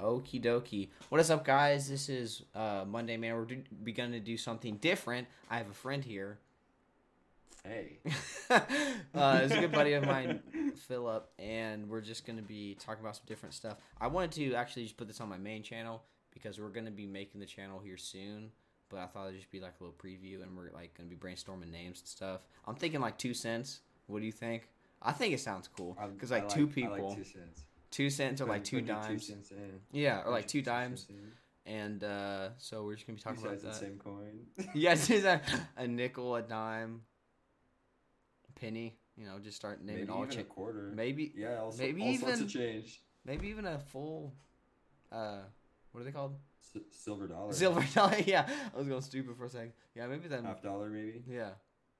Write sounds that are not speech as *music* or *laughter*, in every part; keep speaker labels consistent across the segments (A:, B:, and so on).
A: Okie dokie. What is up, guys? This is uh, Monday Manna. We're do- beginning to do something different. I have a friend here.
B: Hey. *laughs*
A: uh, it's a good buddy of mine, *laughs* Philip, and we're just going to be talking about some different stuff. I wanted to actually just put this on my main channel because we're going to be making the channel here soon. But I thought it'd just be like a little preview, and we're like going to be brainstorming names and stuff. I'm thinking like two cents. What do you think? I think it sounds cool because
B: I
A: like, two people,
B: like two cents.
A: Two cents or like two dimes.
B: Two cents in.
A: Yeah, or like two dimes. And uh, so we're just gonna be talking about
B: sides of the
A: that.
B: same coin. *laughs* *laughs*
A: Yes, it's a, a nickel, a dime, a penny. You know, just start naming
B: Maybe
A: all
B: even
A: cha-
B: a quarter.
A: maybe
B: Yeah, all, so-
A: maybe
B: all sorts
A: even-
B: of change.
A: maybe even a full. Uh, what are they called?
B: S- silver dollar.
A: Silver *laughs* dollar. Yeah, I was going stupid for a second. Yeah, maybe then.
B: Half dollar maybe.
A: Yeah,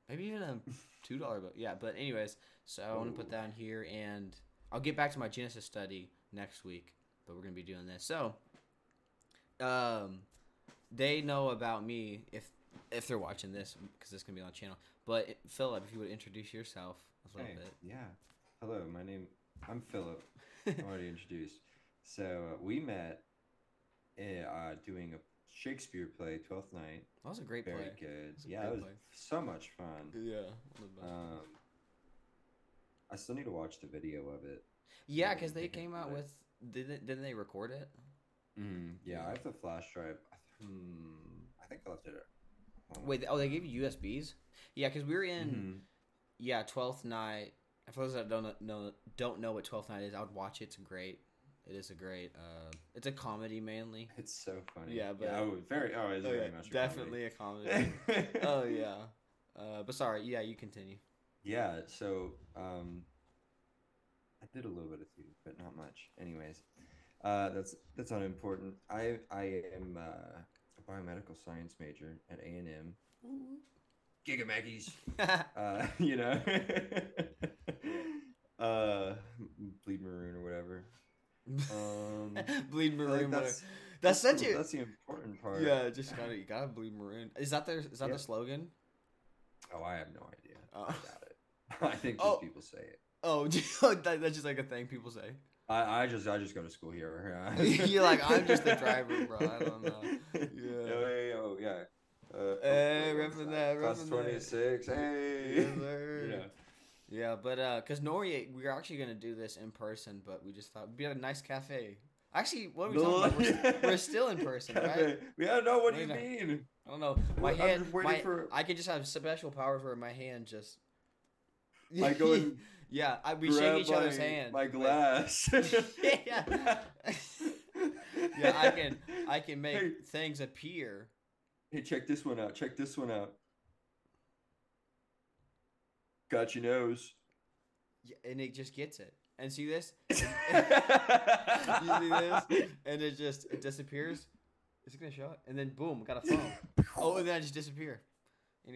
A: maybe even a two dollar bill. Yeah, but anyways, so I want to put that in here, and I'll get back to my Genesis study next week. But we're gonna be doing this. So, um, they know about me if if they're watching this because this is gonna be on the channel. But Philip, if you would introduce yourself a little
B: Hey,
A: bit.
B: yeah. Hello, my name. I'm Philip. I'm *laughs* already introduced. So uh, we met uh, doing a Shakespeare play, Twelfth Night.
A: That was a great
B: Very
A: play.
B: good.
A: It's a
B: Yeah, it was
A: play.
B: so much fun.
A: Yeah. one of the best.
B: Um, I still need to watch the video of it.
A: yeah,
B: yeah,
A: because they came out with didn't didn't they record it?
B: Mm, yeah,
A: Yeah.
B: I have the flash drive. I Hmm, I think I left it.
A: Wait, oh, they gave you USBs? Yeah, because we were in.
B: Mhm.
A: Yeah, Twelfth Night. For those that don't know don't know what Twelfth Night is, I would watch it. It's great. It is a great. Uh, it's a comedy mainly.
B: It's so funny.
A: Yeah, but-
B: oh, very. Oh, it's
A: Oh,
B: very
A: yeah,
B: much
A: definitely a comedy.
B: comedy. *laughs*
A: oh yeah. Uh, but sorry, yeah, you continue.
B: Yeah, so um, I did a little bit of theater, but not much. Anyways, uh, that's that's unimportant. I I am uh, a biomedical science major at A and M. Gig 'em Aggies. *laughs* Uh, *laughs* you know, *laughs* uh, bleed maroon or whatever. Um,
A: bleed maroon. whatever.
B: that's
A: That's such
B: the- that's the important part.
A: yeah. Just gotta you gotta bleed maroon. Is that their is that
B: Yeah.
A: the slogan?
B: Oh, I have no idea.
A: Oh.
B: I doubt it. I think just
A: Oh.
B: people say it.
A: Oh, *laughs* that, that's just like a thing people say.
B: I, I just I just go to school here. *laughs* *laughs*
A: You're like, "I'm just the driver, bro. I don't know."
B: Yeah.
A: Yeah.
B: Oh, hey, oh, yeah. Uh,
A: Hey,
B: oh,
A: repping that,
B: Class
A: that.
B: twenty six. Hey. Yeah.
A: Yeah, but uh, cause Nori, we were actually gonna do this in person, but we just thought we'd be at a nice cafe. Actually, what are we talking about? We're, we're still in person, right?
B: Yeah. No. What do you mean?
A: I don't know. My hand, my,
B: for-
A: I could just have special powers where my hand just.
B: I go and
A: yeah, I, we shake each other's
B: my-
A: hand.
B: My glass. *laughs*
A: yeah. yeah, I can. I can make
B: Hey.
A: things appear.
B: Hey, check this one out. Check this one out. Got your nose.
A: Yeah, and it just gets it. And see this? *laughs*
B: you
A: see this? And it just it disappears. Is it gonna show it? And then boom, got a phone. *laughs* Oh, and then I just disappear.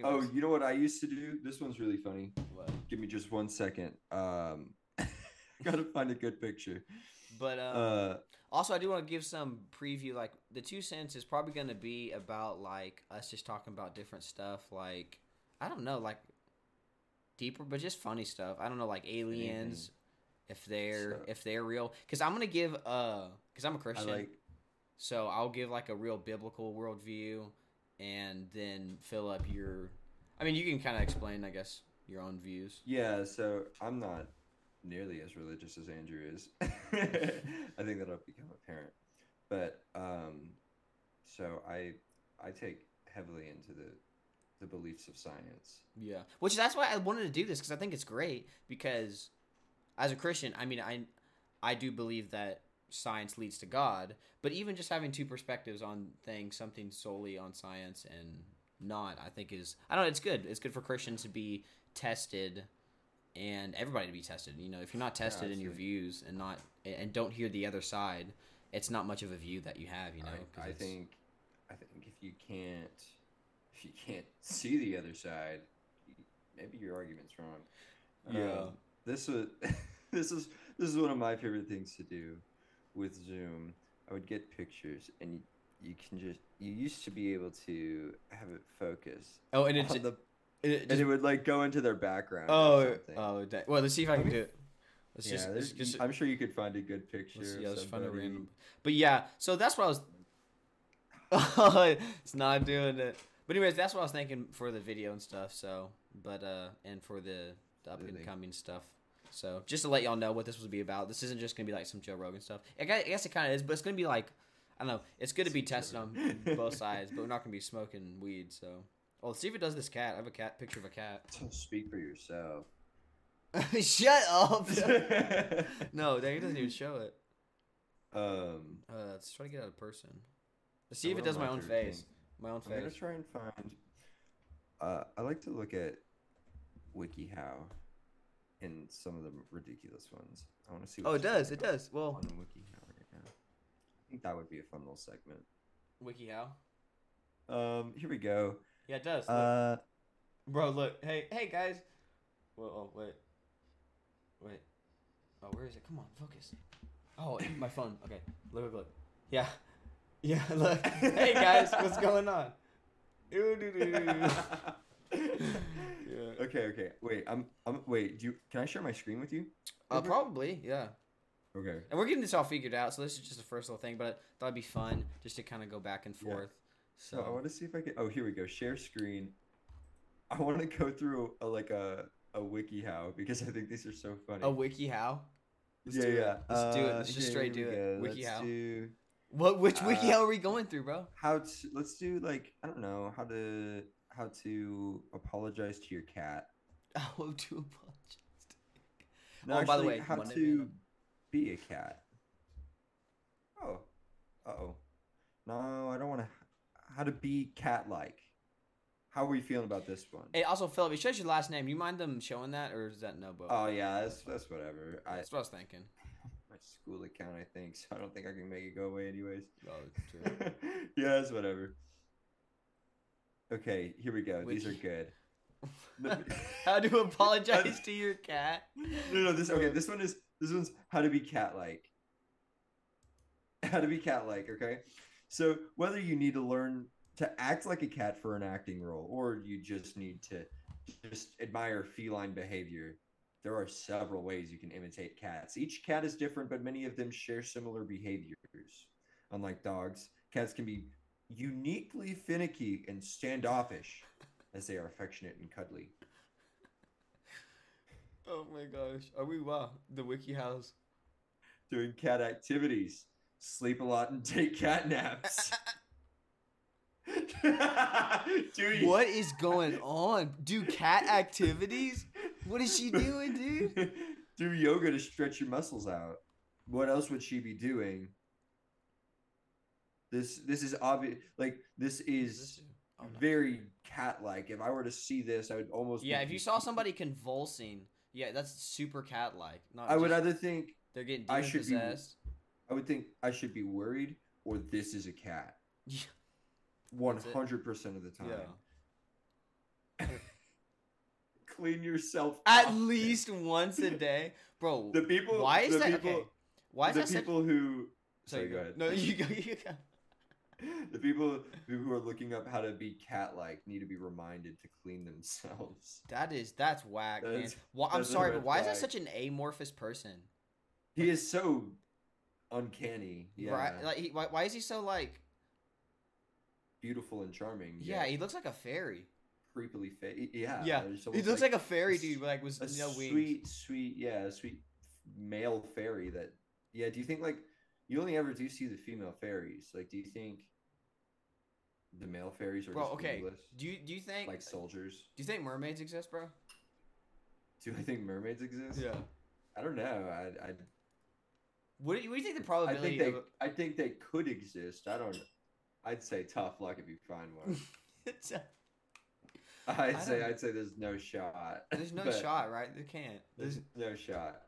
B: Oh, you know what I used to do? This one's really funny.
A: what?
B: Give me just one second. Um, *laughs* gotta find a good picture.
A: But um,
B: Uh,
A: also, I do want to give some preview. Like the two cents is probably going to be about like us just talking about different stuff. Like I don't know, like deeper, but just funny stuff. I don't know, like aliens, if they're
B: So-
A: if they're real. Because I'm gonna give uh, because I'm a Christian,
B: like.
A: so I'll give like a real biblical worldview, and then Philip your. I mean, you can kind of explain, I guess, your own views.
B: Yeah, so I'm not nearly as religious as Andrew is. *laughs* I think that'll become apparent. But um, so I I take heavily into the the beliefs of science.
A: Yeah, which that's why I wanted to do this because I think it's great because as a Christian, I mean, I I do believe that science leads to God, but even just having two perspectives on things, something solely on science and not, I think is I don't know, it's good. It's good for Christians to be tested and everybody to be tested. You know, if you're not tested in your views and not and don't hear the other side, it's not much of a view that you have. You know,
B: I, I think I think if you can't if you can't see the other side, maybe your argument's wrong.
A: Yeah.
B: Um, this was *laughs* this is this is one of my favorite things to do with Zoom. I would get pictures and you you can just you used to be able to have it focus
A: Oh, and it's
B: the
A: it
B: and
A: just
B: it would like go into their background.
A: Oh, oh, da- well, let's see if I can do it. It's
B: yeah,
A: just, it's just
B: I'm sure you could find a good picture.
A: let's, yeah, let's find a random. But yeah, so that's what I was. *laughs* it's not doing it. But anyways, that's what I was thinking for the video and stuff. So, but uh, and for the the up and coming stuff. So just to let y'all know what this will be about. This isn't just gonna be like some Joe Rogan stuff. I guess, I guess it kind of is, but it's gonna be like I don't know. It's good to be tested on both *laughs* sides, but we're not gonna be smoking weed. So, well, let's see if it does this cat. I have a cat picture of a cat.
B: Speak for yourself. *laughs*
A: Shut up. *laughs* no, dang, it doesn't even show it.
B: um,
A: Uh, let's try to get out of person. Let's see if it does my
B: my
A: own face.
B: thing.
A: My own face.
B: I'm gonna try and find. Uh, I like to look at WikiHow and some of the ridiculous ones. I want to see.
A: Oh, it does. It does. Well,
B: on WikiHow right now. I think that would be a fun little segment.
A: WikiHow.
B: Um, here we go.
A: Yeah, it does. Look.
B: Uh,
A: Bro, look. Hey, hey, guys. Whoa, oh, wait. Wait. Oh, where is it? Come on, focus. Oh, my phone. Okay. Look, look, look. Yeah. *laughs* Yeah, look. hey, guys. What's *laughs* going on? *laughs*
B: okay, okay. Wait, I'm. I'm. Wait. Do you? Can I share my screen with you?
A: Uh, probably, yeah.
B: Okay.
A: And we're getting this all figured out, so this is just the first little thing, but I thought it'd be fun just to kind of go back and
B: Yeah.
A: forth.
B: So I want to see if I can. Oh, here we go. Share screen. I want to go through a, like a a WikiHow because I think these are so funny.
A: a WikiHow. Let's
B: yeah,
A: do it.
B: yeah.
A: Let's do it.
B: Uh,
A: Let's just straight do it.
B: go. Let's
A: WikiHow.
B: do
A: What? Which
B: Uh,
A: WikiHow are we going through, bro?
B: how to. Let's do like I don't know how to how to apologize to your cat. *laughs*
A: I to apologize.
B: No,
A: Oh, by the way,
B: how to be a cat. Oh, uh oh. No, I don't want to. How to be cat-like. How are we feeling about this one?
A: Hey, also, Philip, it shows your last name. You mind them showing that, or is that no? Bo?
B: Oh yeah, that's that's whatever. I
A: That's what I was thinking. *laughs*
B: my school account, I think, so I don't think I can make it go away anyways.
A: Oh, it's *laughs* true.
B: yeah, it's whatever. Okay, here we go. These are good. *laughs*
A: How to apologize *laughs* to your cat?
B: No, no, this okay. This one is this one's how to be cat-like. How to be cat-like. Okay, so whether you need to learn to act like a cat for an acting role, or you just need to just admire feline behavior, there are several ways you can imitate cats. Each cat is different, but many of them share similar behaviors. Unlike dogs, cats can be uniquely finicky and standoffish, as they are affectionate and cuddly.
A: Oh my gosh, are we wow? The WikiHows.
B: doing cat activities, sleep a lot and *laughs* take cat naps. *laughs* *laughs* Dude,
A: What is going on? Do cat activities? What is she doing, dude?
B: Do yoga to stretch your muscles out. What else would she be doing? This this is obvious. Like this is
A: Oh, no.
B: very cat-like. If I were to see this, I would almost. be
A: Yeah, if you saw somebody convulsing, yeah, that's super cat-like. Not
B: I would either think
A: they're getting
B: I should be-
A: possessed.
B: I would think I should be worried, or this is a cat.
A: Yeah.
B: One hundred percent of the time.
A: Yeah. *laughs*
B: Clean yourself.
A: At least once a day, bro.
B: the people.
A: why is
B: the
A: that
B: People,
A: okay? Why is
B: the
A: that such?
B: people who.
A: Sorry,
B: Sorry, go ahead.
A: No, you go. You go. *laughs*
B: the people who who are looking up how to be cat-like need to be reminded to clean themselves. *laughs*
A: That is that's whack, man.
B: That's-
A: Why, I'm sorry, but why is that such an amorphous person?
B: He is so uncanny. Yeah.
A: Right? Like, he, why, why is he so like?
B: Beautiful and charming.
A: Yeah, he looks like a fairy.
B: creepily fit. Yeah.
A: Yeah, he looks like, a
B: a
A: fairy
B: s-
A: dude, like with
B: a
A: no wings.
B: sweet, sweet, yeah, a sweet male fairy that. Yeah, do you think like you only ever do see the female fairies? Like, do you think the male fairies are
A: Bro,
B: just
A: okay. Do you do you think
B: like soldiers?
A: do you think mermaids exist, bro?
B: Do I think mermaids exist? Yeah, I don't know. I I,
A: What do you, what do you think the
B: I
A: probability
B: think they
A: of?
B: I think they could exist. I don't. I'd say tough luck if you find one.
A: A- *laughs*
B: I'd
A: I
B: say I'd say there's no shot.
A: there's no *laughs* shot, right? They can't.
B: There's
A: There's,
B: no shot.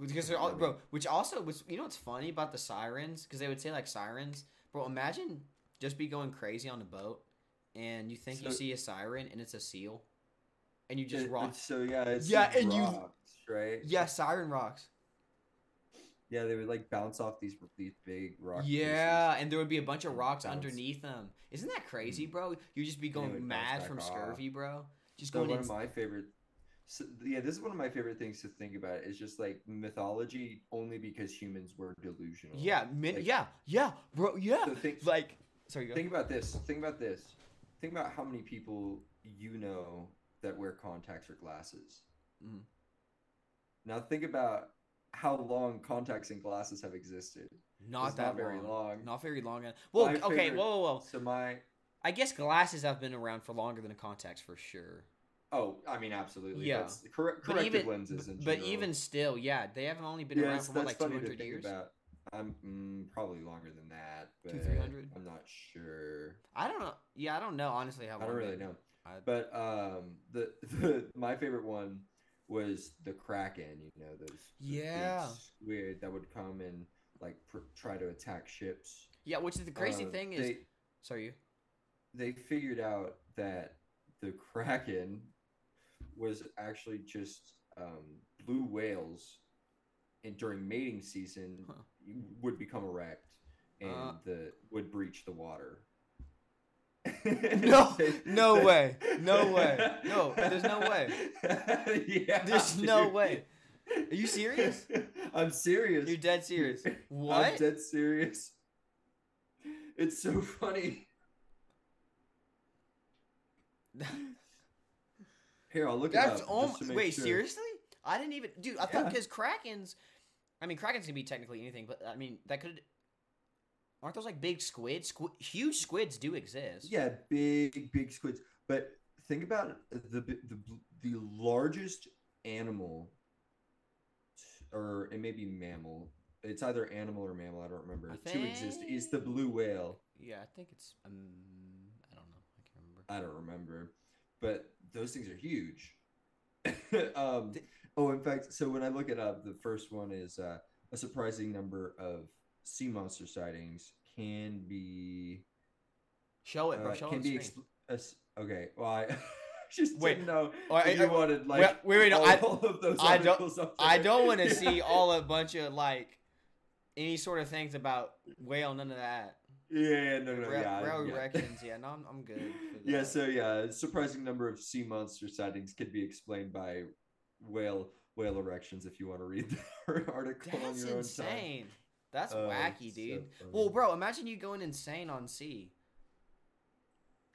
A: Because they're all, bro. Which also was, you know, what's funny about the sirens? Because they would say like sirens, bro. Imagine just be going crazy on a boat, and you think you see a siren, and it's a seal, and you just rock.
B: So yeah, it's
A: Yeah, and you-
B: right?
A: Yeah, siren rocks.
B: Yeah, they would like bounce off these these big rocks.
A: Yeah, and there would be a bunch of rocks
B: bounce.
A: underneath them. Isn't that crazy,
B: Mm.
A: bro? You'd just be going mad from
B: off.
A: scurvy, bro. Just
B: So
A: going
B: one of my favorite, So, yeah, this is one of my favorite things to think about. Is just like mythology only because humans were delusional.
A: Yeah, min-
B: Like-
A: yeah, yeah, bro, yeah.
B: So think,
A: Like, sorry,
B: think about this. Think about this. Think about how many people you know that wear contacts or glasses.
A: Mhm.
B: Now think about how long contacts and glasses have existed.
A: not
B: It's
A: that
B: not very
A: long.
B: long.
A: Not very long. Well,
B: My
A: okay,
B: favorite-
A: whoa, whoa, whoa.
B: So my
A: I guess glasses have been around for longer than contacts for sure.
B: Oh, I mean absolutely.
A: Yeah.
B: That's cor-
A: But even,
B: lenses
A: but
B: general.
A: even still, yeah, they haven't only been
B: yeah,
A: around for what, like 200
B: think
A: years.
B: about. I'm mm, probably longer than that, but
A: Two, 300?
B: I'm not sure.
A: I don't know. Yeah, I don't know honestly how.
B: I don't really know.
A: I-
B: But um, the, the my favorite one was the kraken. You know those
A: Yeah.
B: squid that would come and like pr- try to attack ships.
A: yeah, which is the crazy
B: Uh,
A: thing is.
B: they
A: sorry, you.
B: they figured out that the kraken was actually just um, blue whales, and during mating season
A: Huh.
B: would become erect and
A: Uh.
B: the would breach the water.
A: No, *laughs* no way. No way. No, there's no way. *laughs*
B: yeah,
A: There's no way. Are you serious? *laughs*
B: I'm serious.
A: You're dead serious.
B: I'm
A: What?
B: dead serious. It's so funny. Here, I'll look
A: That's
B: it up. just
A: wait,
B: sure.
A: seriously? I didn't even, dude. I thought
B: Yeah.
A: because krakens, I mean, krakens can be technically anything, but I mean that could. Aren't those like big squids? Squi- huge squids do exist.
B: Yeah, big, big squids. But think about the the the largest animal, or it may be mammal. It's either animal or mammal. I don't remember.
A: I
B: To exist is the blue whale.
A: Yeah, I think it's. Um, I don't know. I can't remember.
B: I don't remember, but those things are huge. *laughs* um, oh, in fact, so when I look it up, the first one is uh, a surprising number of sea monster sightings can be
A: Show it, bro.
B: uh,
A: Show
B: can
A: it
B: be
A: screen.
B: expl- as- okay. Well, I *laughs* just
A: Wait.
B: didn't know
A: Oh, I-
B: you
A: I-
B: wanted like
A: wait, wait, no,
B: all,
A: I- *laughs*
B: of those
A: I don't- I don't want to see all a bunch of like any sort of things about whale. None of that.
B: Yeah, no, no,
A: Ra-
B: yeah,
A: rail
B: yeah.
A: erections. Yeah, no, I'm, I'm good.
B: Yeah, so yeah, a surprising number of sea monster sightings could be explained by whale whale erections. If you want to read *laughs* the article on
A: That's
B: your own time.
A: insane. That's
B: Oh,
A: wacky,
B: it's so
A: dude. well, bro, imagine you going insane on sea.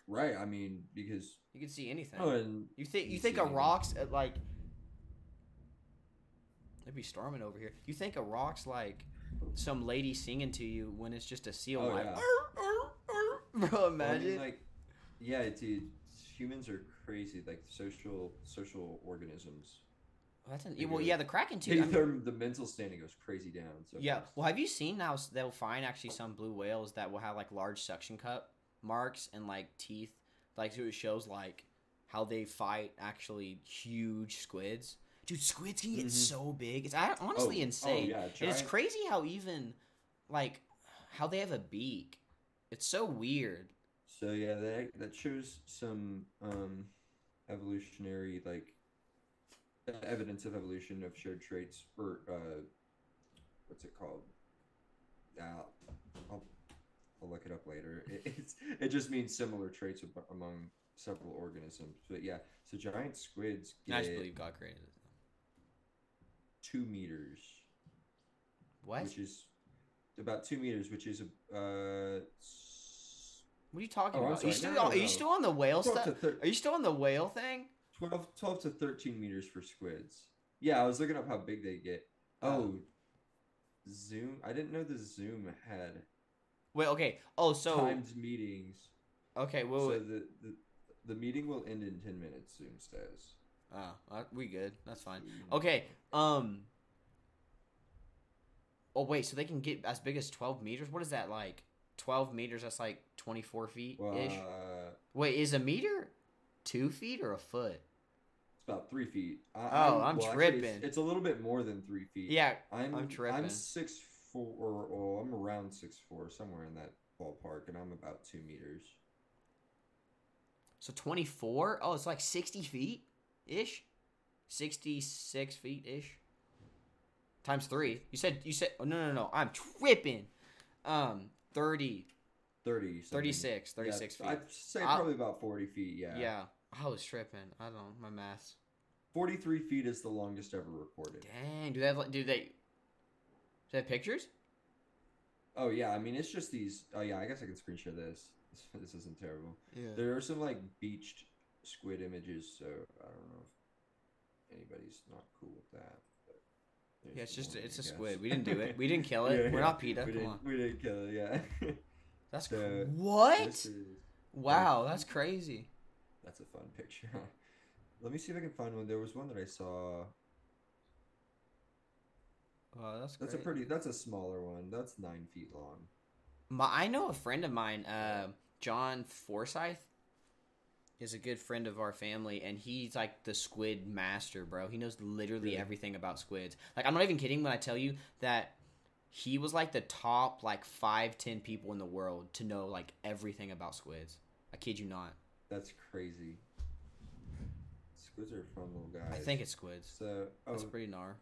B: Right, I mean because
A: You can see anything.
B: oh, and
A: you think you think a rock's uh, like it'd be storming over here. You think a rock's like some lady singing to you when it's just a seal?
B: Oh,
A: like,
B: yeah. *laughs*
A: Bro,
B: well, I mean,
A: imagine.
B: like yeah, dude, humans are crazy, like social social organisms.
A: Oh, that's an, well, yeah, the kraken *laughs* too. I mean-
B: their- the mental standing goes crazy down. So
A: Yeah.
B: fast.
A: Well, have you seen now? They'll find actually some blue whales that will have like large suction cup marks and like teeth. Like so it shows like how they fight actually huge squids. Dude, squids can get
B: Mhm.
A: so big. It's honestly
B: Oh,
A: insane.
B: Oh, yeah,
A: and it's crazy how even like how they have a beak. It's so weird.
B: So yeah, that that shows some um, evolutionary like uh, evidence of evolution of shared traits or uh, what's it called? Now, I'll I'll look it up later. *laughs* It, it's it just means similar traits ab- among several organisms. But yeah, so giant squids
A: And I just believe God created it.
B: Two meters,
A: What?
B: which is about two meters, which is a uh,
A: What are you talking
B: Oh,
A: about? Are you still
B: No, no,
A: are you still on the whale
B: 12
A: stuff?
B: thir-
A: Are you still on the whale thing?
B: 12, 12 to 13 meters for squids. Yeah, I was looking up how big they get. Oh, Zoom. I didn't know the Zoom had
A: Wait, okay. Oh, so
B: timed meetings.
A: okay. Well,
B: so the, the the meeting will end in 10 minutes, Zoom says.
A: Oh, we good. That's fine. Okay. Um. Oh wait, so they can get as big as twelve meters. What is that like? Twelve meters. That's like twenty four feet ish.
B: uh,
A: Wait, is a meter two feet or a foot?
B: it's about three feet. I,
A: Oh, I'm
B: actually, it's-
A: tripping.
B: it's, a little bit more than three feet.
A: Yeah.
B: I'm,
A: I'm tripping.
B: I'm six four, or I'm around six four, somewhere in that ballpark, and I'm about two meters.
A: So twenty four. Oh, it's like sixty feet ish. Sixty six feet ish. Times three. You said you said. Oh no no no. I'm tripping. Um, 30,
B: 30. something.
A: 36, 36
B: yeah,
A: feet.
B: I'd say
A: I-
B: probably about 40 feet, yeah.
A: Yeah. I was tripping. I don't know my maths.
B: 43 feet is the longest ever recorded.
A: Dang, do they have do they? Do they have pictures?
B: Oh yeah, I mean it's just these. Oh yeah, I guess I can screen share this. This, *laughs* this isn't terrible.
A: Yeah.
B: There are some like beached squid images, so I don't know if anybody's not cool with that. but
A: Yeah, it's just
B: one,
A: it's a
B: guess.
A: squid. We didn't do it. We didn't kill *laughs* it.
B: Yeah,
A: We're
B: yeah.
A: not PETA.
B: We
A: Come
B: didn't,
A: on.
B: we didn't kill it. Yeah. *laughs*
A: That's
B: So,
A: cr- what?
B: Is-
A: Wow, that's crazy.
B: That's a fun picture. *laughs* Let me see if I can find one. There was one that I saw.
A: Wow, that's
B: That's a pretty. That's a smaller one. That's nine feet long.
A: My, I know a friend of mine, uh, John Forsyth, is a good friend of our family, and he's like the squid master, bro. He knows literally
B: Really?
A: everything about squids. Like, I'm not even kidding when I tell you that he was like the top like five, ten people in the world to know like everything about squids. I kid you not.
B: That's crazy. Squids are fun little guys.
A: I think it's squids.
B: so. Oh,
A: That's pretty gnar.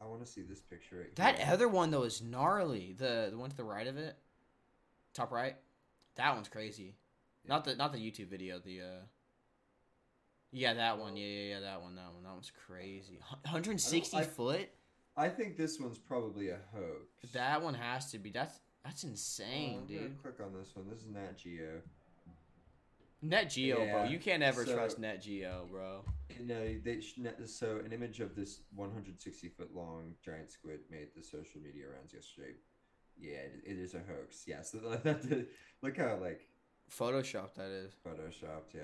B: I want to see this picture right
A: That
B: here.
A: other one though is gnarly. The the one to the right of it, top right. That one's crazy. Not the not the YouTube video. The uh. Yeah, that one. Yeah, yeah, yeah. That one. That one. That one's crazy. 160
B: I-
A: foot.
B: I think this one's probably a hoax.
A: That one has to be. That's that's
B: Oh,
A: insane,
B: I'm
A: dude.
B: click on this one. This is Nat Geo.
A: Net Geo, bro. You can't ever
B: so-
A: trust Net Geo, bro.
B: No, they sh- ne- so an image of this 160 foot long giant squid made the social media rounds yesterday. Yeah, it, it is a hoax. Yes, *laughs* look how like
A: Photoshop, that is.
B: photoshopped. Yeah,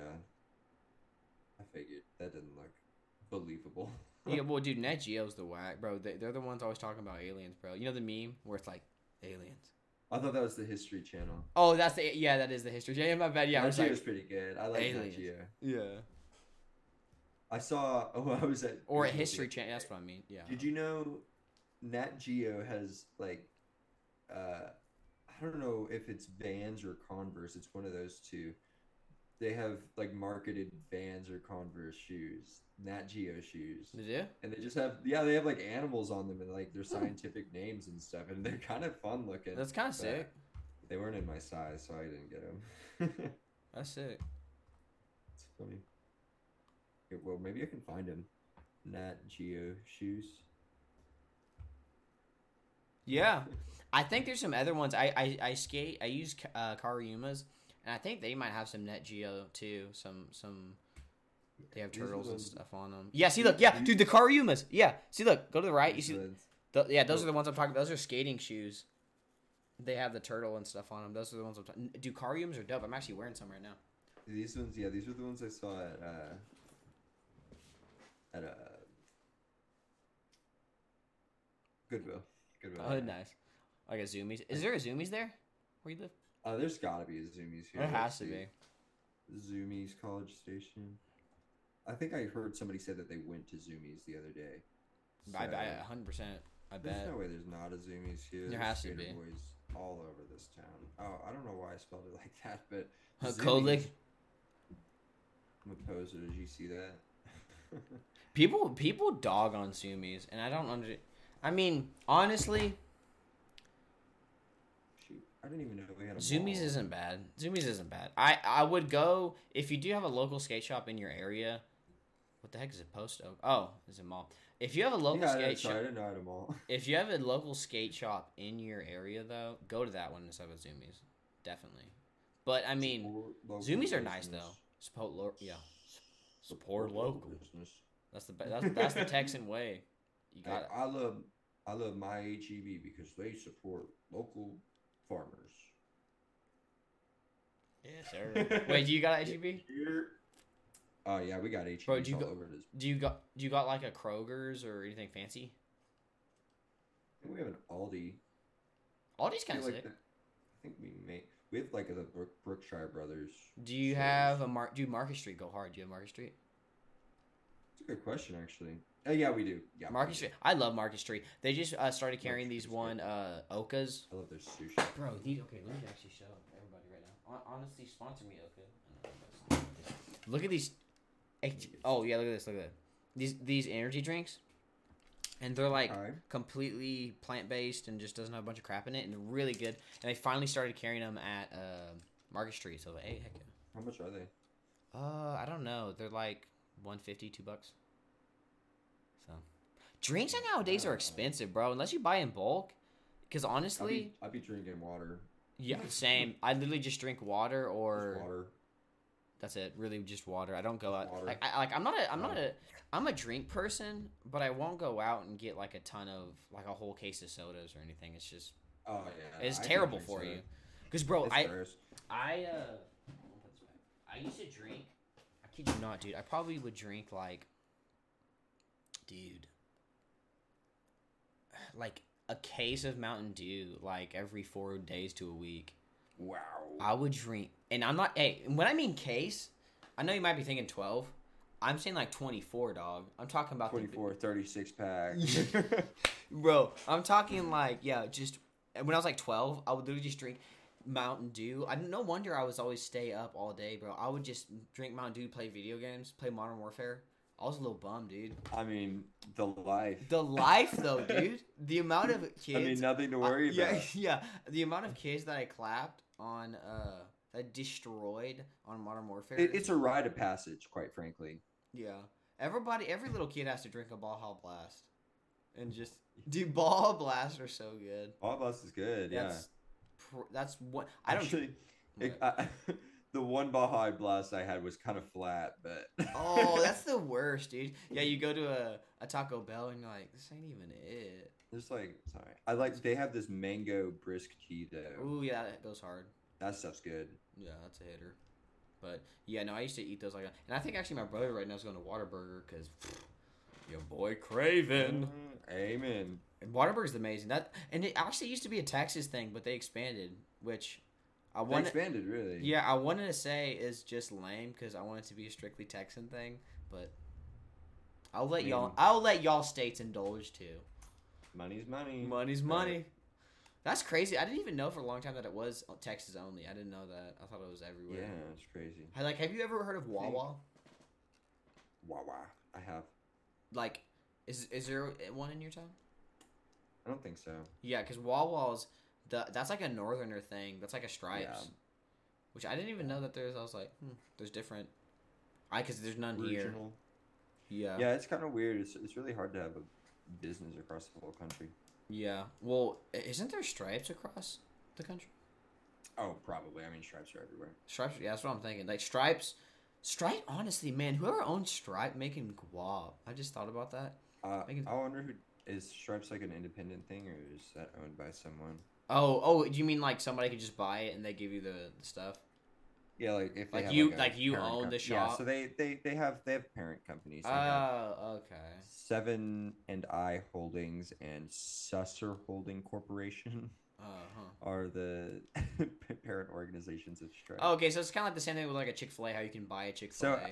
B: I figured that didn't look believable. *laughs*
A: Yeah, well, dude, Net Geo's the whack, bro. They, they're the ones always talking about aliens, bro. You know the meme where it's like aliens.
B: I thought that was the History Channel.
A: Oh, that's the yeah, that is the history. Yeah, *laughs* my bad. Yeah, I
B: Nat
A: was
B: Geo
A: like,
B: is pretty good. I like Nat. Geo.
A: yeah.
B: I saw. *laughs* Oh, I was at
A: Or a history channel. That's what I mean. Yeah.
B: Did you know Nat Geo has like uh I don't know if it's Vans or Converse, it's one of those two. They have like marketed Vans or Converse shoes, Nat Geo shoes.
A: You?
B: And they just have yeah, they have like animals on them and like their scientific names and stuff and they're kind of fun looking.
A: That's kind of sick.
B: They weren't in my size, so I didn't get them. *laughs*
A: That's sick.
B: it's funny. Okay, well, maybe I can find them. Nat Geo shoes.
A: Yeah, I think there's some other ones. I I, I skate. I use uh, and I think they might have some Net Geo too. Some some. They have turtles and stuff on them. Yeah, see, look, yeah, dude, the Kariyumas. Yeah, see, look, go to the right. You see,
B: These
A: th- yeah, those are the ones I'm talking. about. Those are skating shoes. They have the turtle and stuff on them. Those are the ones I'm talking. Dude, Kariyumas are dope. I'm actually wearing some right now.
B: These ones, yeah, these are the ones I saw at uh, at uh, Goodwill. Goodwill.
A: Oh, nice. Like a Zumiez. Is there a Zumiez there? Where you live?
B: Uh, there's gotta be a Zumiez here.
A: There
B: Let's
A: has to be.
B: Zumiez College Station. I think I heard somebody say that they went to Zumiez the other day.
A: I,
B: So,
A: I, 100%. I
B: there's
A: bet.
B: no way there's not a Zumiez here.
A: There
B: There's
A: has to be.
B: Boys all over this town. Oh, I don't know why I spelled it *laughs* like that, but
A: Kolik?
B: I'm a poser. Did you see that? *laughs*
A: People people dog on Zumiez, and I don't under. I mean, honestly,
B: I didn't even know we had a
A: Zumiez
B: mall.
A: isn't bad. Zumiez isn't bad. I I would go if you do have a local skate shop in your area. What the heck is it? Post Oak. Oh, it's a mall. If you have a local
B: yeah,
A: skate
B: sorry, I
A: shop,
B: didn't know I had a mall. *laughs*
A: if you have a local skate shop in your area though, go to that one instead of Zumiez. Definitely. But I mean,
B: Support
A: Zumiez are nice though. Support lo- yeah. Support local.
B: business.
A: That's the that's that's the Texan way. You got it.
B: I love I love my HEB because they support local farmers.
A: Yes, *laughs* sir. Wait, do you got HEB?
B: Oh yeah, we got HEBs
A: Bro, do you
B: all
A: go-
B: over this.
A: Do you got do you got like a Kroger's or anything fancy?
B: I think we have an Aldi.
A: Aldi's kind of
B: feel
A: sick.
B: like that- I think we may we have like the Brook, Brookshire Brothers.
A: Do you
B: stores.
A: have a Mar? Do Market Street go hard? Do you have Market Street?
B: It's a good question actually. Oh yeah, we do. Yeah, we
A: Market. Street. I love Market Street. They just uh, started carrying
B: Market
A: these
B: Street's
A: one
B: good.
A: uh Okas.
B: I love their sushi.
A: Bro, these okay. Let me actually show everybody right now. Hon- Honestly, sponsor me, Oka. Look at these. Oh yeah, look at this. Look at that. These these energy drinks, and they're like
B: Alright.
A: completely plant based and just doesn't have a bunch of crap in it, and they're really good. And they finally started carrying them at uh, Market Street. So hey, heck yeah.
B: How much are they?
A: Uh, I don't know. They're like 150, two bucks. So, drinks nowadays are expensive, bro. Unless you buy in bulk. Because honestly,
B: I'd be drinking water.
A: yeah, same. I literally just drink water or
B: Just water.
A: that's it. Really, just water. I don't go
B: Just
A: out. Like, I, like I'm not a. I'm not a. I'm a drink person, but I won't go out and get like a ton of like a whole case of sodas or anything. It's just
B: Oh yeah.
A: it's
B: I
A: terrible for
B: soda.
A: you. Because bro,
B: It's
A: I
B: gross.
A: I uh I used to drink I kid you not, dude. I probably would drink like dude like a case of Mountain Dew like every 4 days to a week.
B: Wow.
A: I would drink and I'm not hey, when I mean case, I know you might be thinking 12. I'm saying like 24, dog. I'm talking about the
B: 36 pack. *laughs*
A: Bro, I'm talking like yeah, just when I was like 12, I would literally just drink Mountain Dew. I no wonder I was always stay up all day, bro. I would just drink Mountain Dew, play video games, play Modern Warfare. I was a little bum, dude.
B: I mean, the life.
A: The life though, *laughs* dude. The amount of kids.
B: I mean, nothing to
A: I-
B: worry
A: yeah,
B: about. *laughs*
A: yeah. The amount of kids that I clapped on, uh, that destroyed on Modern Warfare.
B: It, it's a rite of passage, quite frankly.
A: Yeah. Everybody, every little kid has to drink a Baja Blast. And just, dude, Baja Blast are so good.
B: Of us is good. Yeah.
A: That's, pr- that's what, I don't,
B: Actually, it, I, *laughs* the one Baja Blast I had was kind of flat, but.
A: oh, that's *laughs* the worst, dude. Yeah, you go to a, a Taco Bell and you're like, this ain't even it.
B: It's like sorry. I like they have this mango brisk Cheeto.
A: Ooh, yeah, that goes hard.
B: That stuff's good.
A: Yeah, that's a hitter. But yeah, no, I used to eat those like that. And I think actually my brother right now is going to Whataburger because your boy Craven.
B: Mm, Amen.
A: And Whataburger's amazing. That and it actually used to be a Texas thing, but they expanded, which I wanted.
B: expanded really.
A: Yeah, I wanted to say is just lame because I want it to be a strictly Texan thing, but I'll let
B: I
A: y'all. I'll let y'all states indulge too.
B: Money's money.
A: Money's money. That's crazy. I didn't even know for a long time that it was Texas only. I didn't know that. I thought it was everywhere.
B: Yeah, it's crazy.
A: I like. Have you ever heard of Wawa?
B: Wawa. I have.
A: Like, is is there one in your town?
B: I don't think so.
A: Yeah, because Wawa's the that's like a northerner thing. That's like a stripes,
B: Yeah.
A: which I didn't even know that there's. I was like, hmm, there's different. I because there's none here. Yeah.
B: Yeah, it's kind of weird. It's, it's really hard to have a business across the whole country.
A: Yeah. Well, isn't there stripes across the country?
B: Oh, probably. I mean, stripes are everywhere.
A: Stripes. Yeah, that's what I'm thinking. Like stripes. Stripe. Honestly, man, whoever owns Stripe making guap. I just thought about that.
B: Uh,
A: I
B: I wonder who is Stripes like an independent thing or is that owned by someone?
A: Oh, oh, do you mean like somebody could just buy it and they give you the, the stuff?
B: Yeah, like if
A: Like you-
B: a
A: like you own the shop.
B: Yeah, so they they they have they have parent companies.
A: Oh, okay.
B: Seven and I Holdings and Susser Holding Corporation
A: Uh huh.
B: are the *laughs* parent organizations of Stripes.
A: Oh, okay, so it's kind of like the same thing with like a Chick Fil A. How you can buy a Chick Fil A.
B: So,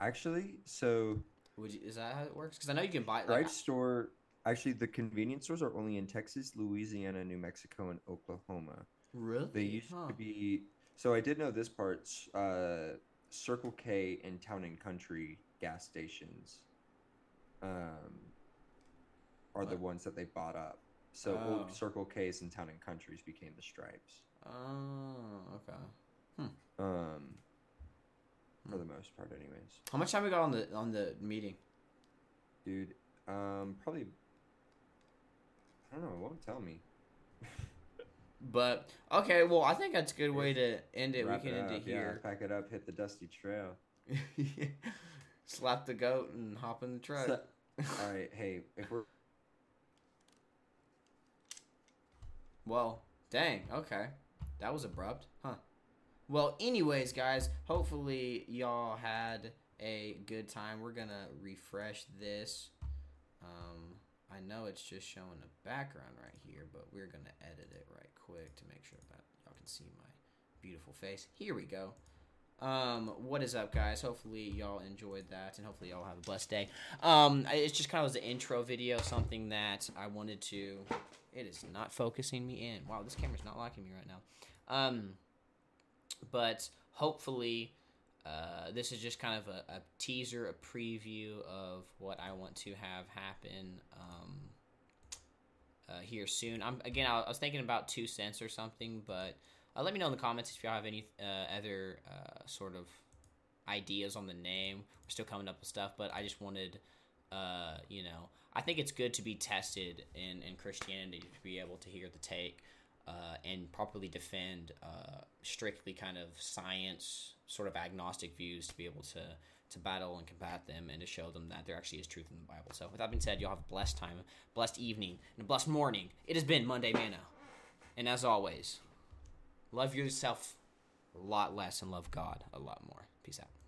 B: Actually, so
A: Would you, is that how it works? Because I know you can buy. Like,
B: Stripe store. Actually, the convenience stores are only in Texas, Louisiana, New Mexico, and Oklahoma.
A: really?
B: They used
A: Huh.
B: to be. So I did know this part. Uh, Circle K and Town and Country gas stations um, are the ones that they bought up. So
A: Oh.
B: old Circle K's and Town and Countries became the Stripes.
A: Oh, okay. Hmm.
B: Um, for
A: Hmm.
B: the most part, anyways.
A: How much time we got on the on the meeting?
B: Dude, um, probably. I don't know. It won't tell me.
A: But okay, well, I think that's a good way to end it.
B: Wrap
A: we can end
B: up,
A: it
B: yeah,
A: here.
B: pack it up, hit the dusty trail. *laughs*
A: Slap the goat and hop in the truck.
B: So- all right, hey, if we're
A: Well, dang. Okay, that was abrupt, huh? Well, anyways, guys, hopefully y'all had a good time. We're gonna refresh this. Um, I know it's just showing a background right here, but we're gonna edit it right quick to make sure that y'all can see my beautiful face. Here we go. Um, what is up, guys? Hopefully y'all enjoyed that, and hopefully y'all have a blessed day. Um, it's just kind of was an intro video, something that I wanted to. It is not focusing me in. Wow, this camera's not liking me right now. Um, but hopefully, uh, this is just kind of a, a teaser, a preview of what I want to have happen um, uh, here soon. I'm again, I was thinking about two cents or something, but uh, let me know in the comments if y'all have any uh, other uh, sort of ideas on the name. We're still coming up with stuff, but I just wanted you know, I think it's good to be tested in, in Christianity to be able to hear the take and properly defend strictly kind of science, sort of agnostic views to be able to to battle and combat them and to show them that there actually is truth in the Bible. So, with that being said, y'all have a blessed time, blessed evening, and a blessed morning. It has been Monday Manna. And as always, love yourself a lot less and love God a lot more. Peace out.